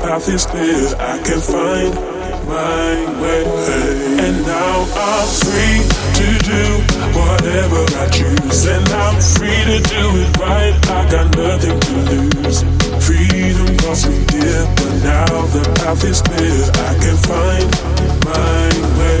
path is clear, I can find my way. And now I'm free to do whatever I choose. And I'm free to do it right, I got nothing to lose. Freedom cost me dear, but now the path is clear, I can find my way.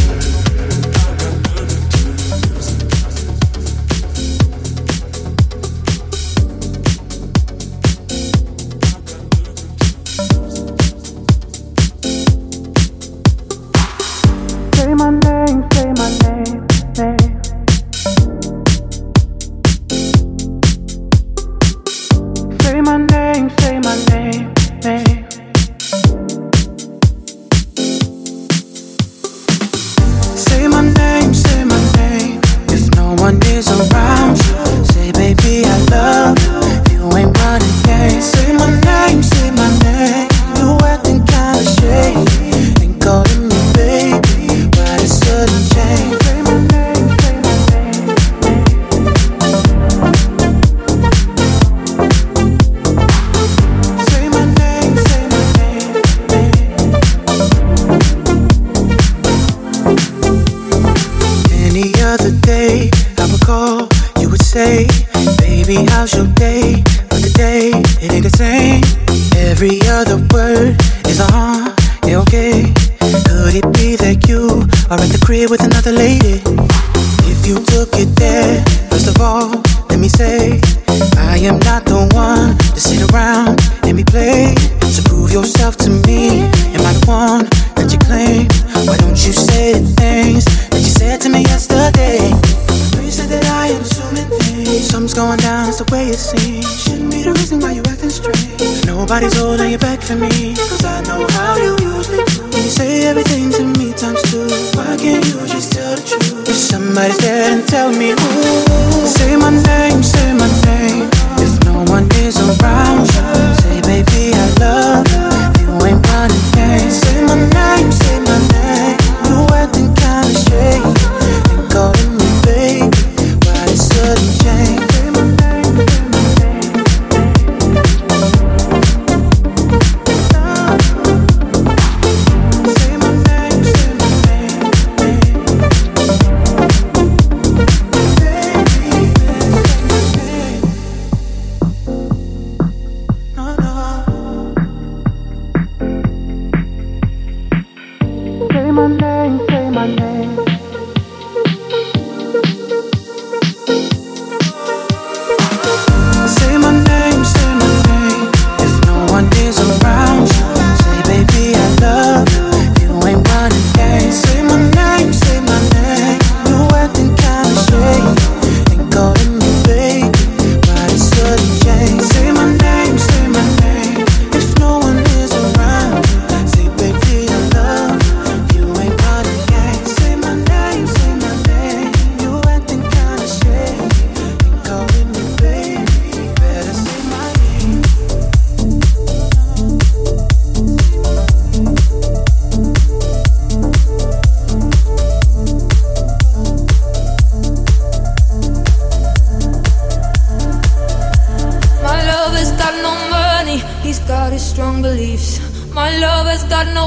Nobody's holding you back for me. Cause I know how you usually do. When you say everything to me times two. Why can't you just tell the truth? If somebody's there, and tell me who. Say my name, say my name. If no one is around say, baby, I love you.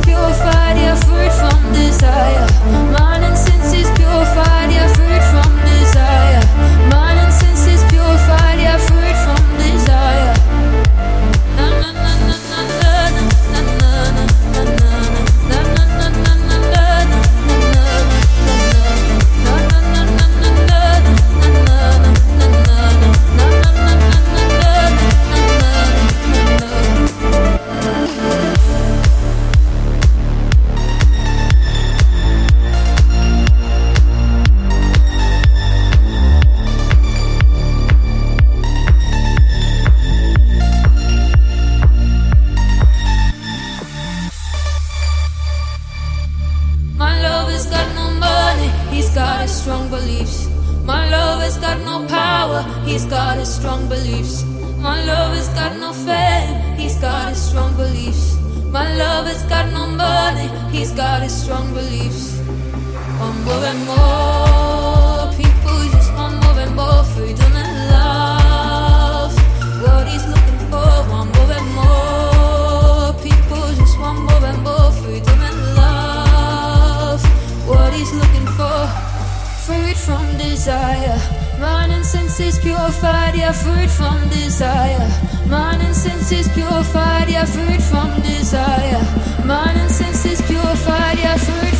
purified, yeah, freed from desire. Mind and senses purified, freed from desire. Mind and senses purified, yeah, freed from desire. Mind and senses purified, yeah, freed from desire. Mind and senses purified, yeah, freed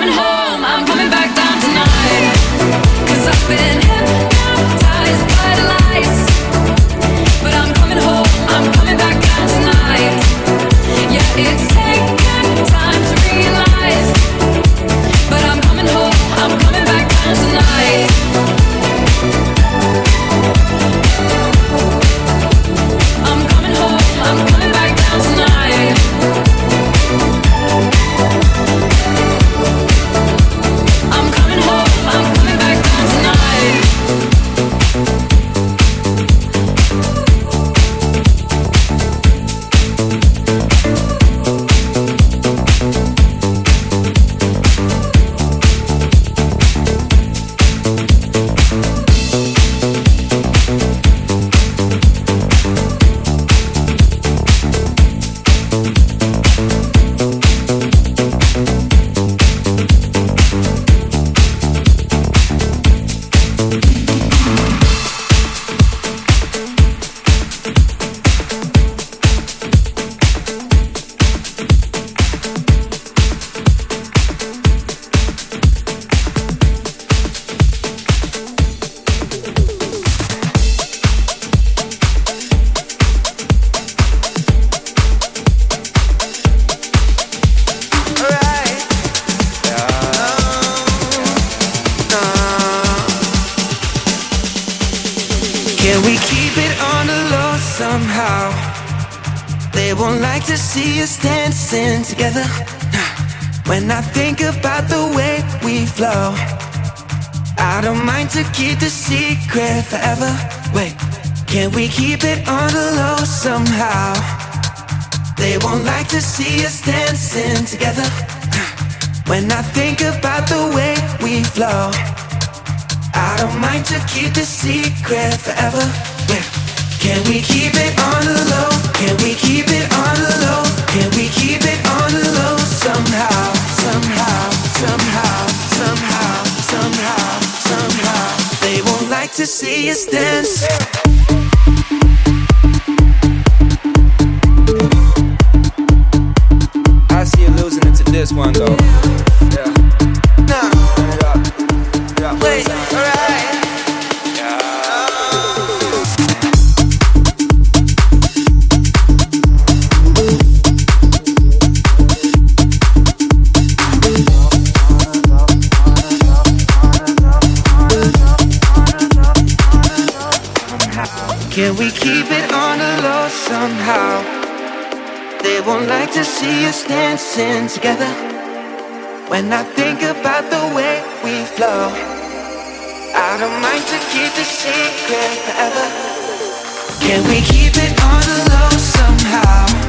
coming home, I'm coming back down tonight. Cause I've been mind to keep the secret forever. Wait, can we keep it on the low somehow? They won't like to see us dancing together. When I think about the way we flow, I don't mind to keep the secret forever. Yeah. Can we keep it on the low? Can we keep it on the low? Can we keep it on the low somehow, somehow, somehow, somehow, somehow? like to see us dance. I see you losing it to this one though. to see us dancing together. When I think about the way we flow, I don't mind to keep the secret forever. Can we keep it on the low somehow?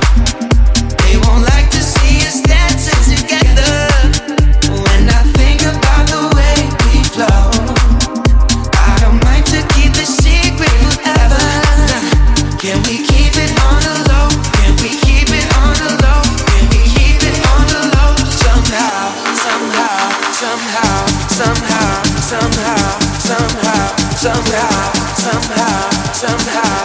somehow, somehow, somehow.